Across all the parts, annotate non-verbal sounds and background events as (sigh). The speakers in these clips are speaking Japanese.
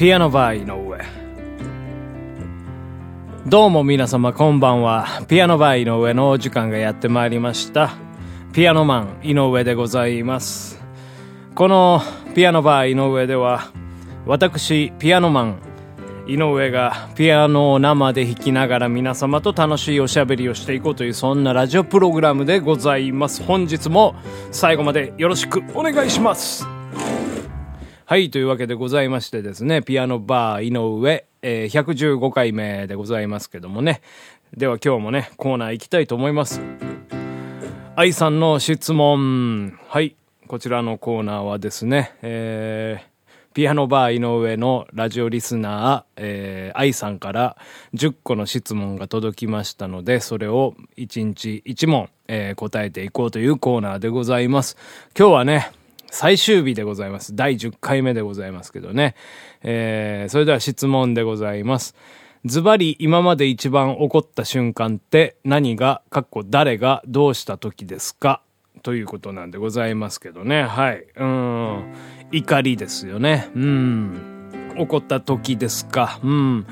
ピアノバー井上。どうも皆様こんばんは。ピアノバー井上のお時間がやってまいりました。ピアノマン井上でございます。このピアノバー井上では私ピアノマン井上がピアノを生で弾きながら皆様と楽しいおしゃべりをしていこうというそんなラジオプログラムでございます。本日も最後までよろしくお願いします。はいというわけでございましてですねピアノバー井上、えー、115回目でございますけどもね。では今日もねコーナー行きたいと思います。愛さんの質問。はいこちらのコーナーはですねえーピアノバー井上のラジオリスナー、えー、さんから10個の質問が届きましたので、それを1日1問、えー、答えていこうというコーナーでございます。今日はね、最終日でございます。第10回目でございますけどね。えー、それでは質問でございます。ズバリ今まで一番怒った瞬間って何が、かっこ誰がどうした時ですか？ということなんでございますけどね。はい。うん。怒りですよね。うん。怒った時ですか。うん。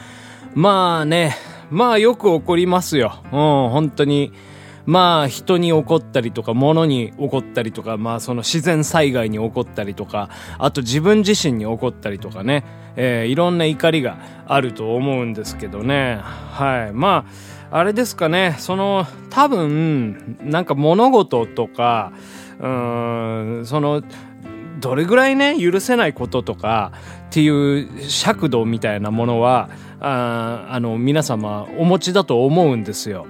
まあね。まあよく怒りますよ。うん。本当に。まあ人に怒ったりとか物に怒ったりとかまあその自然災害に怒ったりとかあと自分自身に怒ったりとかね、えー、いろんな怒りがあると思うんですけどね。はい。まああれですかね、その、多分、なんか物事とか、うん、その、どれぐらいね、許せないこととかっていう尺度みたいなものは、ああの、皆様お持ちだと思うんですよ。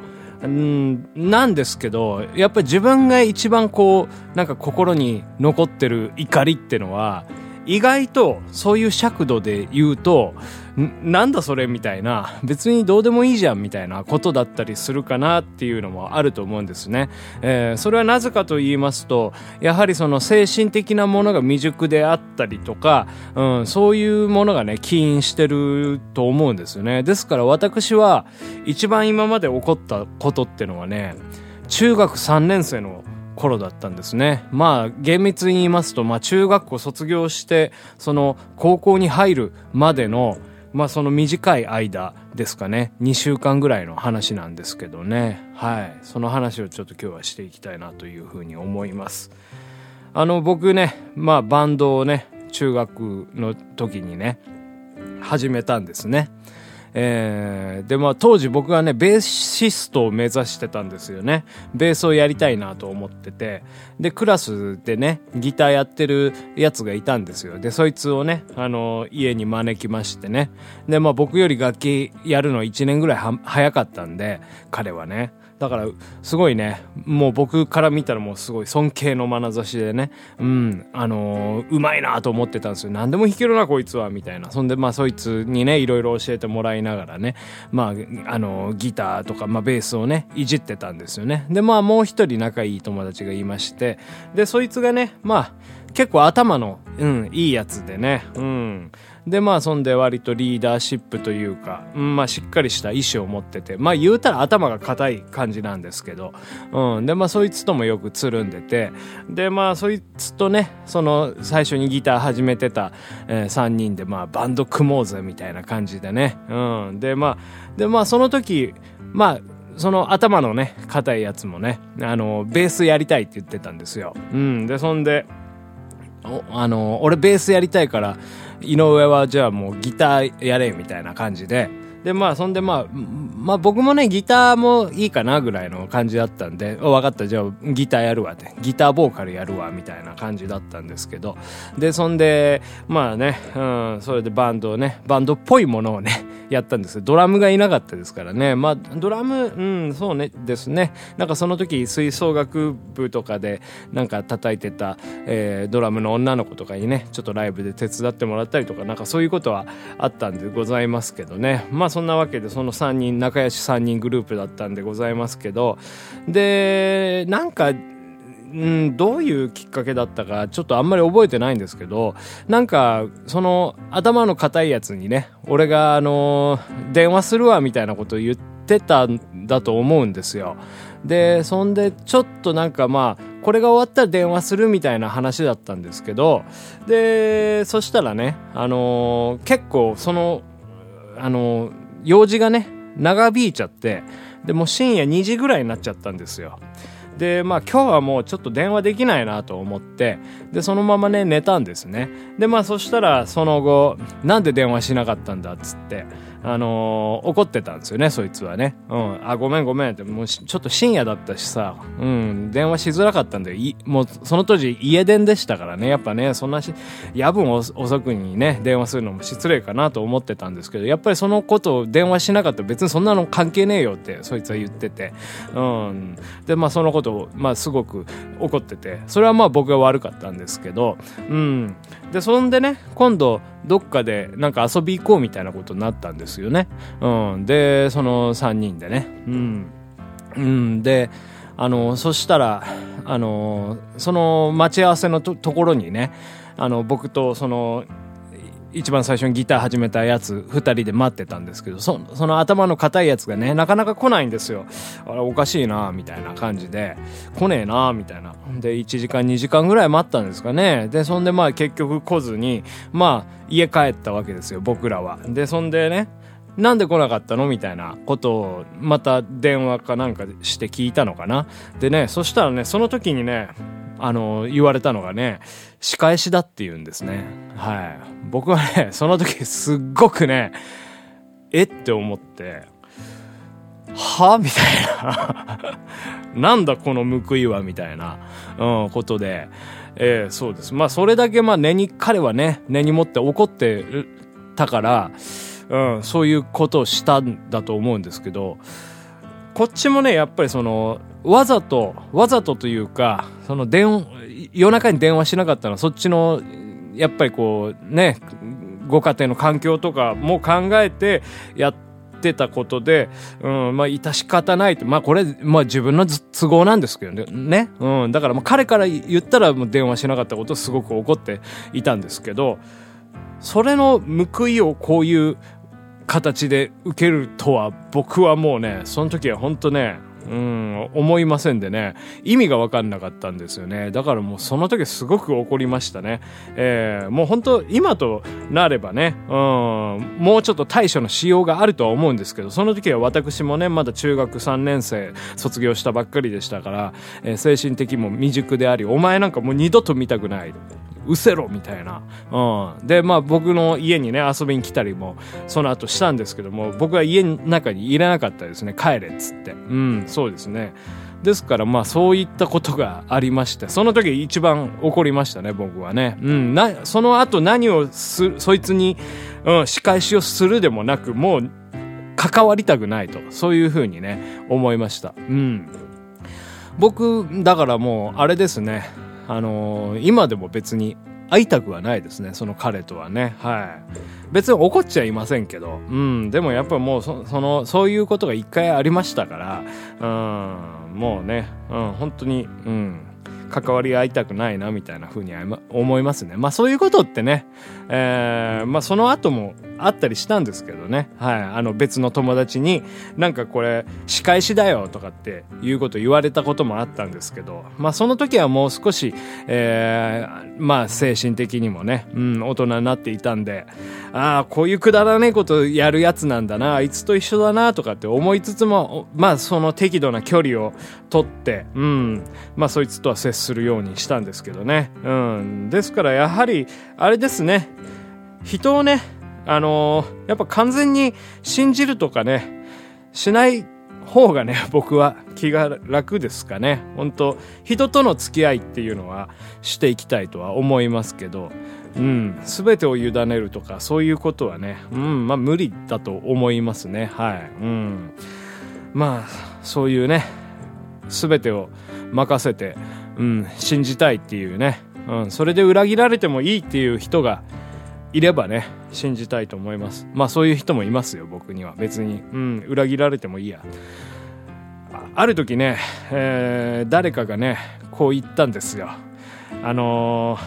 んなんですけど、やっぱり自分が一番こう、なんか心に残ってる怒りってのは、意外とそういう尺度で言うと、なんだそれみたいな、別にどうでもいいじゃんみたいなことだったりするかなっていうのもあると思うんですね。えー、それはなぜかと言いますと、やはりその精神的なものが未熟であったりとか、うん、そういうものがね、起因してると思うんですよね。ですから私は一番今まで起こったことってのはね、中学3年生の頃だったんですね。まあ、厳密に言いますと、まあ、中学校卒業して、その、高校に入るまでの、まあ、その短い間ですかね。2週間ぐらいの話なんですけどね。はい。その話をちょっと今日はしていきたいなというふうに思います。あの、僕ね、まあ、バンドをね、中学の時にね、始めたんですね。えー、で、まあ当時僕はね、ベーシストを目指してたんですよね。ベースをやりたいなと思ってて。で、クラスでね、ギターやってるやつがいたんですよ。で、そいつをね、あの、家に招きましてね。で、まあ僕より楽器やるの1年ぐらいは早かったんで、彼はね。だから、すごいね、もう僕から見たらもうすごい尊敬の眼差しでね、うん、あのー、うまいなと思ってたんですよ。何でも弾けるな、こいつは、みたいな。そんで、まあ、そいつにね、いろいろ教えてもらいながらね、まあ、あのー、ギターとか、まあ、ベースをね、いじってたんですよね。で、まあ、もう一人仲いい友達がいまして、で、そいつがね、まあ、結構頭の、うん、いいやつでね、うん。で、まあ、そんで割とリーダーシップというか、うん、まあ、しっかりした意志を持ってて、まあ、言うたら頭が硬い感じなんですけど、うん。で、まあ、そいつともよくつるんでて、で、まあ、そいつとね、その、最初にギター始めてた、えー、3人で、まあ、バンド組もうぜ、みたいな感じでね、うん。で、まあ、で、まあ、その時、まあ、その頭のね、硬いやつもね、あの、ベースやりたいって言ってたんですよ。うん。で、そんで、あの、俺ベースやりたいから、井上はじゃあもうギターやれみたいな感じで、で、まあ、そんでまあ、まあ僕もね、ギターもいいかなぐらいの感じだったんで、分かった、じゃあギターやるわって、ギターボーカルやるわみたいな感じだったんですけど、で、そんで、まあね、うん、それでバンドをね、バンドっぽいものをね、やったんですドラムがいなかったですからね。まあ、ドラム、うん、そうね、ですね。なんかその時、吹奏楽部とかで、なんか叩いてた、えー、ドラムの女の子とかにね、ちょっとライブで手伝ってもらったりとか、なんかそういうことはあったんでございますけどね。まあそんなわけで、その3人、仲良し3人グループだったんでございますけど、で、なんか、うん、どういうきっかけだったか、ちょっとあんまり覚えてないんですけど、なんか、その、頭の硬いやつにね、俺が、あの、電話するわ、みたいなことを言ってたんだと思うんですよ。で、そんで、ちょっとなんかまあ、これが終わったら電話するみたいな話だったんですけど、で、そしたらね、あの、結構その、あの、用事がね、長引いちゃって、で、もう深夜2時ぐらいになっちゃったんですよ。で、まあ今日はもうちょっと電話できないなと思って、で、そのままね、寝たんですね。で、まあそしたらその後、なんで電話しなかったんだっつって、あのー、怒ってたんですよね、そいつはね。うん。あ、ごめんごめんって、もうちょっと深夜だったしさ、うん、電話しづらかったんだよ。いもう、その当時家電でしたからね、やっぱね、そんなし、夜分遅くにね、電話するのも失礼かなと思ってたんですけど、やっぱりそのことを電話しなかったら別にそんなの関係ねえよって、そいつは言ってて。うん。で、まあそのことを、まあすごく怒ってて、それはまあ僕が悪かったんですけど、うん。で、そんでね、今度、どっかでなんか遊び行こうみたいなことになったんですですよね。うん。で、その3人でね。うん。うん。で、あの、そしたら、あの、その待ち合わせのところにね、あの、僕とその、一番最初にギター始めたやつ、2人で待ってたんですけど、そその頭の硬いやつがね、なかなか来ないんですよ。あれ、おかしいなみたいな感じで、来ねえなみたいな。で、1時間、2時間ぐらい待ったんですかね。で、そんでまあ結局来ずに、まあ、家帰ったわけですよ、僕らは。で、そんでね、なんで来なかったの？みたいなことを、また電話かなんかして聞いたのかな？でね、そしたらね、その時にね、あの、言われたのがね、仕返しだって言うんですね。はい。僕はね、(laughs) その時すっごくね、えって思って、はみたいな。(laughs) なんだこの報いは？みたいな、うん、ことで、えー、そうです。まあ、それだけ、まあ、根に、彼はね、根に持って怒ってたから、うん、そういうことをしたんだと思うんですけど、こっちもね、やっぱりその、わざと、わざとというか、その電、夜中に電話しなかったのは、そっちの、やっぱりこう、ね、ご家庭の環境とかも考えてやってたことで、うん、まあ、致し方ないと。まあ、これ、まあ、自分の都合なんですけどね。ね。うん。だから、まあ、彼から言ったら、もう電話しなかったことすごく怒っていたんですけど、それの報いをこういう形で受けるとは僕はもうねその時は本当ねうん思いませんでね意味が分かんなかったんですよねだからもうその時すごく怒りましたね、えー、もう本当今となればねうんもうちょっと対処のしようがあるとは思うんですけどその時は私もねまだ中学3年生卒業したばっかりでしたから、えー、精神的も未熟でありお前なんかもう二度と見たくないうせろみたいな。うん。で、まあ僕の家にね、遊びに来たりも、その後したんですけども、僕は家の中に入れなかったですね。帰れっつって。うん、そうですね。ですからまあそういったことがありまして、その時一番怒りましたね、僕はね。うん、な、その後何をす、そいつに、うん、仕返しをするでもなく、もう、関わりたくないと。そういうふうにね、思いました。うん。僕、だからもう、あれですね。あのー、今でも別に会いたくはないですね、その彼とはね。はい。別に怒っちゃいませんけど、うん、でもやっぱもうそ、その、そういうことが一回ありましたから、うん、もうね、うん、本当に、うん、関わり合いたくないなみたいな風に思いますね。まあそういうことってね、えー、まあその後もあったりしたんですけどね。はい。あの別の友達に、なんかこれ、仕返しだよとかっていうこと言われたこともあったんですけど、まあその時はもう少し、えー、まあ精神的にもね、うん、大人になっていたんで、ああ、こういうくだらねえことやるやつなんだな、あいつと一緒だなとかって思いつつも、まあその適度な距離をとって、うん、まあそいつとは接するようにしたんですけどね。うん。ですからやはり、あれですね、人をね、あのー、やっぱ完全に信じるとかね、しない方がね、(laughs) 僕は気が楽ですかね。本当人との付き合いっていうのはしていきたいとは思いますけど、うん、全てを委ねるとか、そういうことはね、うん、まあ無理だと思いますね。はい。うん。まあ、そういうね、全てを任せて、うん、信じたいっていうね、うん、それで裏切られてもいいっていう人がいればね、信じたいと思います。まあそういう人もいますよ、僕には。別に。うん、裏切られてもいいや。ある時ね、えー、誰かがね、こう言ったんですよ。あの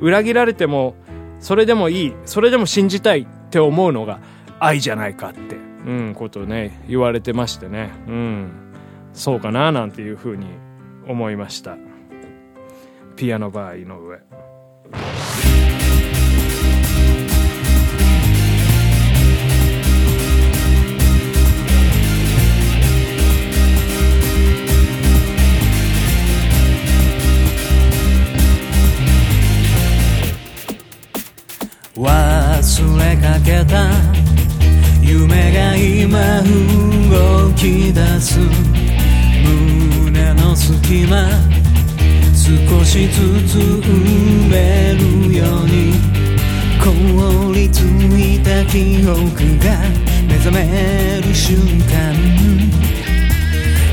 ー、裏切られても、それでもいい、それでも信じたいって思うのが愛じゃないかって、うん、ことをね、言われてましてね。うん、そうかな、なんていうふうに思いました。ピアノバー井上忘れかけた。夢が今動き出す。胸の隙間。少しずつ埋めるように。凍りついた記憶が目覚める瞬間。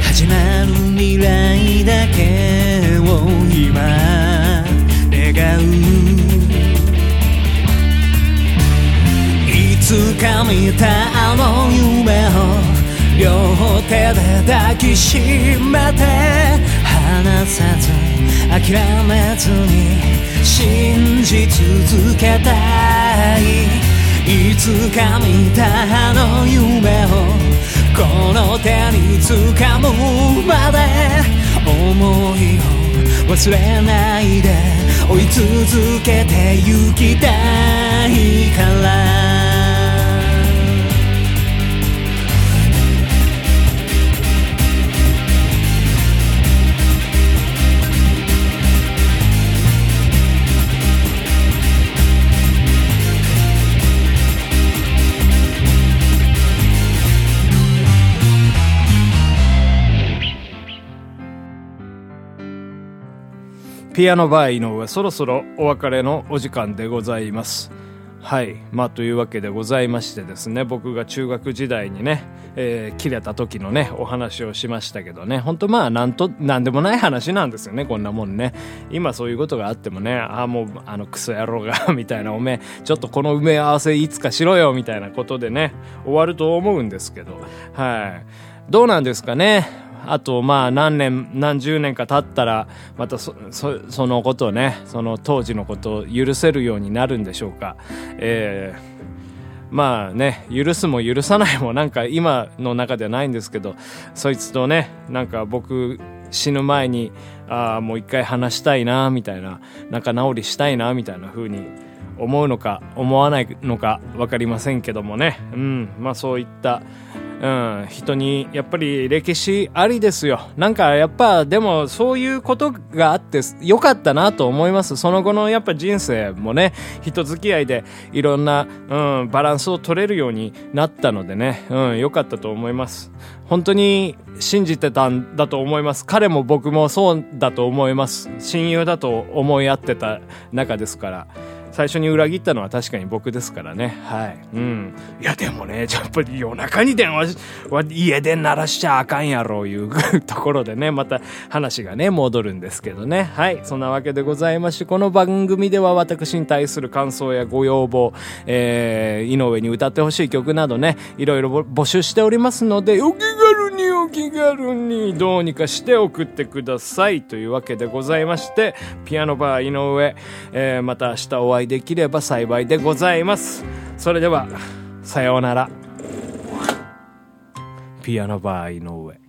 始まるか見たあの夢を両手で抱きしめて離さず諦めずに信じ続けたいいつか見たあの夢をこの手に掴むまで思いを忘れないで追い続けて行きたいから。ピアノバー井上、そろそろお別れのお時間でございます。はい。まあ、というわけでございましてですね、僕が中学時代にね、えー、切れた時のね、お話をしましたけどね、本当まあ、なんと、なんでもない話なんですよね、こんなもんね。今そういうことがあってもね、ああ、もう、あの、クソ野郎が (laughs) みたいな、おめえ、ちょっとこの埋め合わせいつかしろよ、みたいなことでね、終わると思うんですけど、はい。どうなんですかね？あとまあ何年何十年か経ったらまたそそのことをねその当時のことを許せるようになるんでしょうか、えー、まあね許すも許さないもなんか今の中ではないんですけどそいつとねなんか僕死ぬ前にああもう一回話したいなみたいな仲直りしたいなみたいな風に思うのか思わないのか分かりませんけどもね。うんまあそういったうん、人にやっぱり歴史ありですよ。なんかやっぱでもそういうことがあってよかったなと思います。その後のやっぱ人生もね、人付き合いでいろんな、うん、バランスを取れるようになったのでね、うん、よかったと思います。本当に信じてたんだと思います。彼も僕もそうだと思います。親友だと思い合ってた中ですから。最初に裏切ったのは確かに僕ですからね。はい。うん。いや、でもね、やっぱり夜中に電話は家で鳴らしちゃあかんやろう、いう (laughs) ところでね、また話がね、戻るんですけどね。はい。そんなわけでございまして、この番組では私に対する感想やご要望、えー、井上に歌ってほしい曲などね、いろいろ募集しておりますので、お気軽にお気軽にどうにかして送ってください。というわけでございまして、ピアノバー井上、えー、また明日お会いいできれば幸いでございます。それでは、さようなら。ピアノバー井上。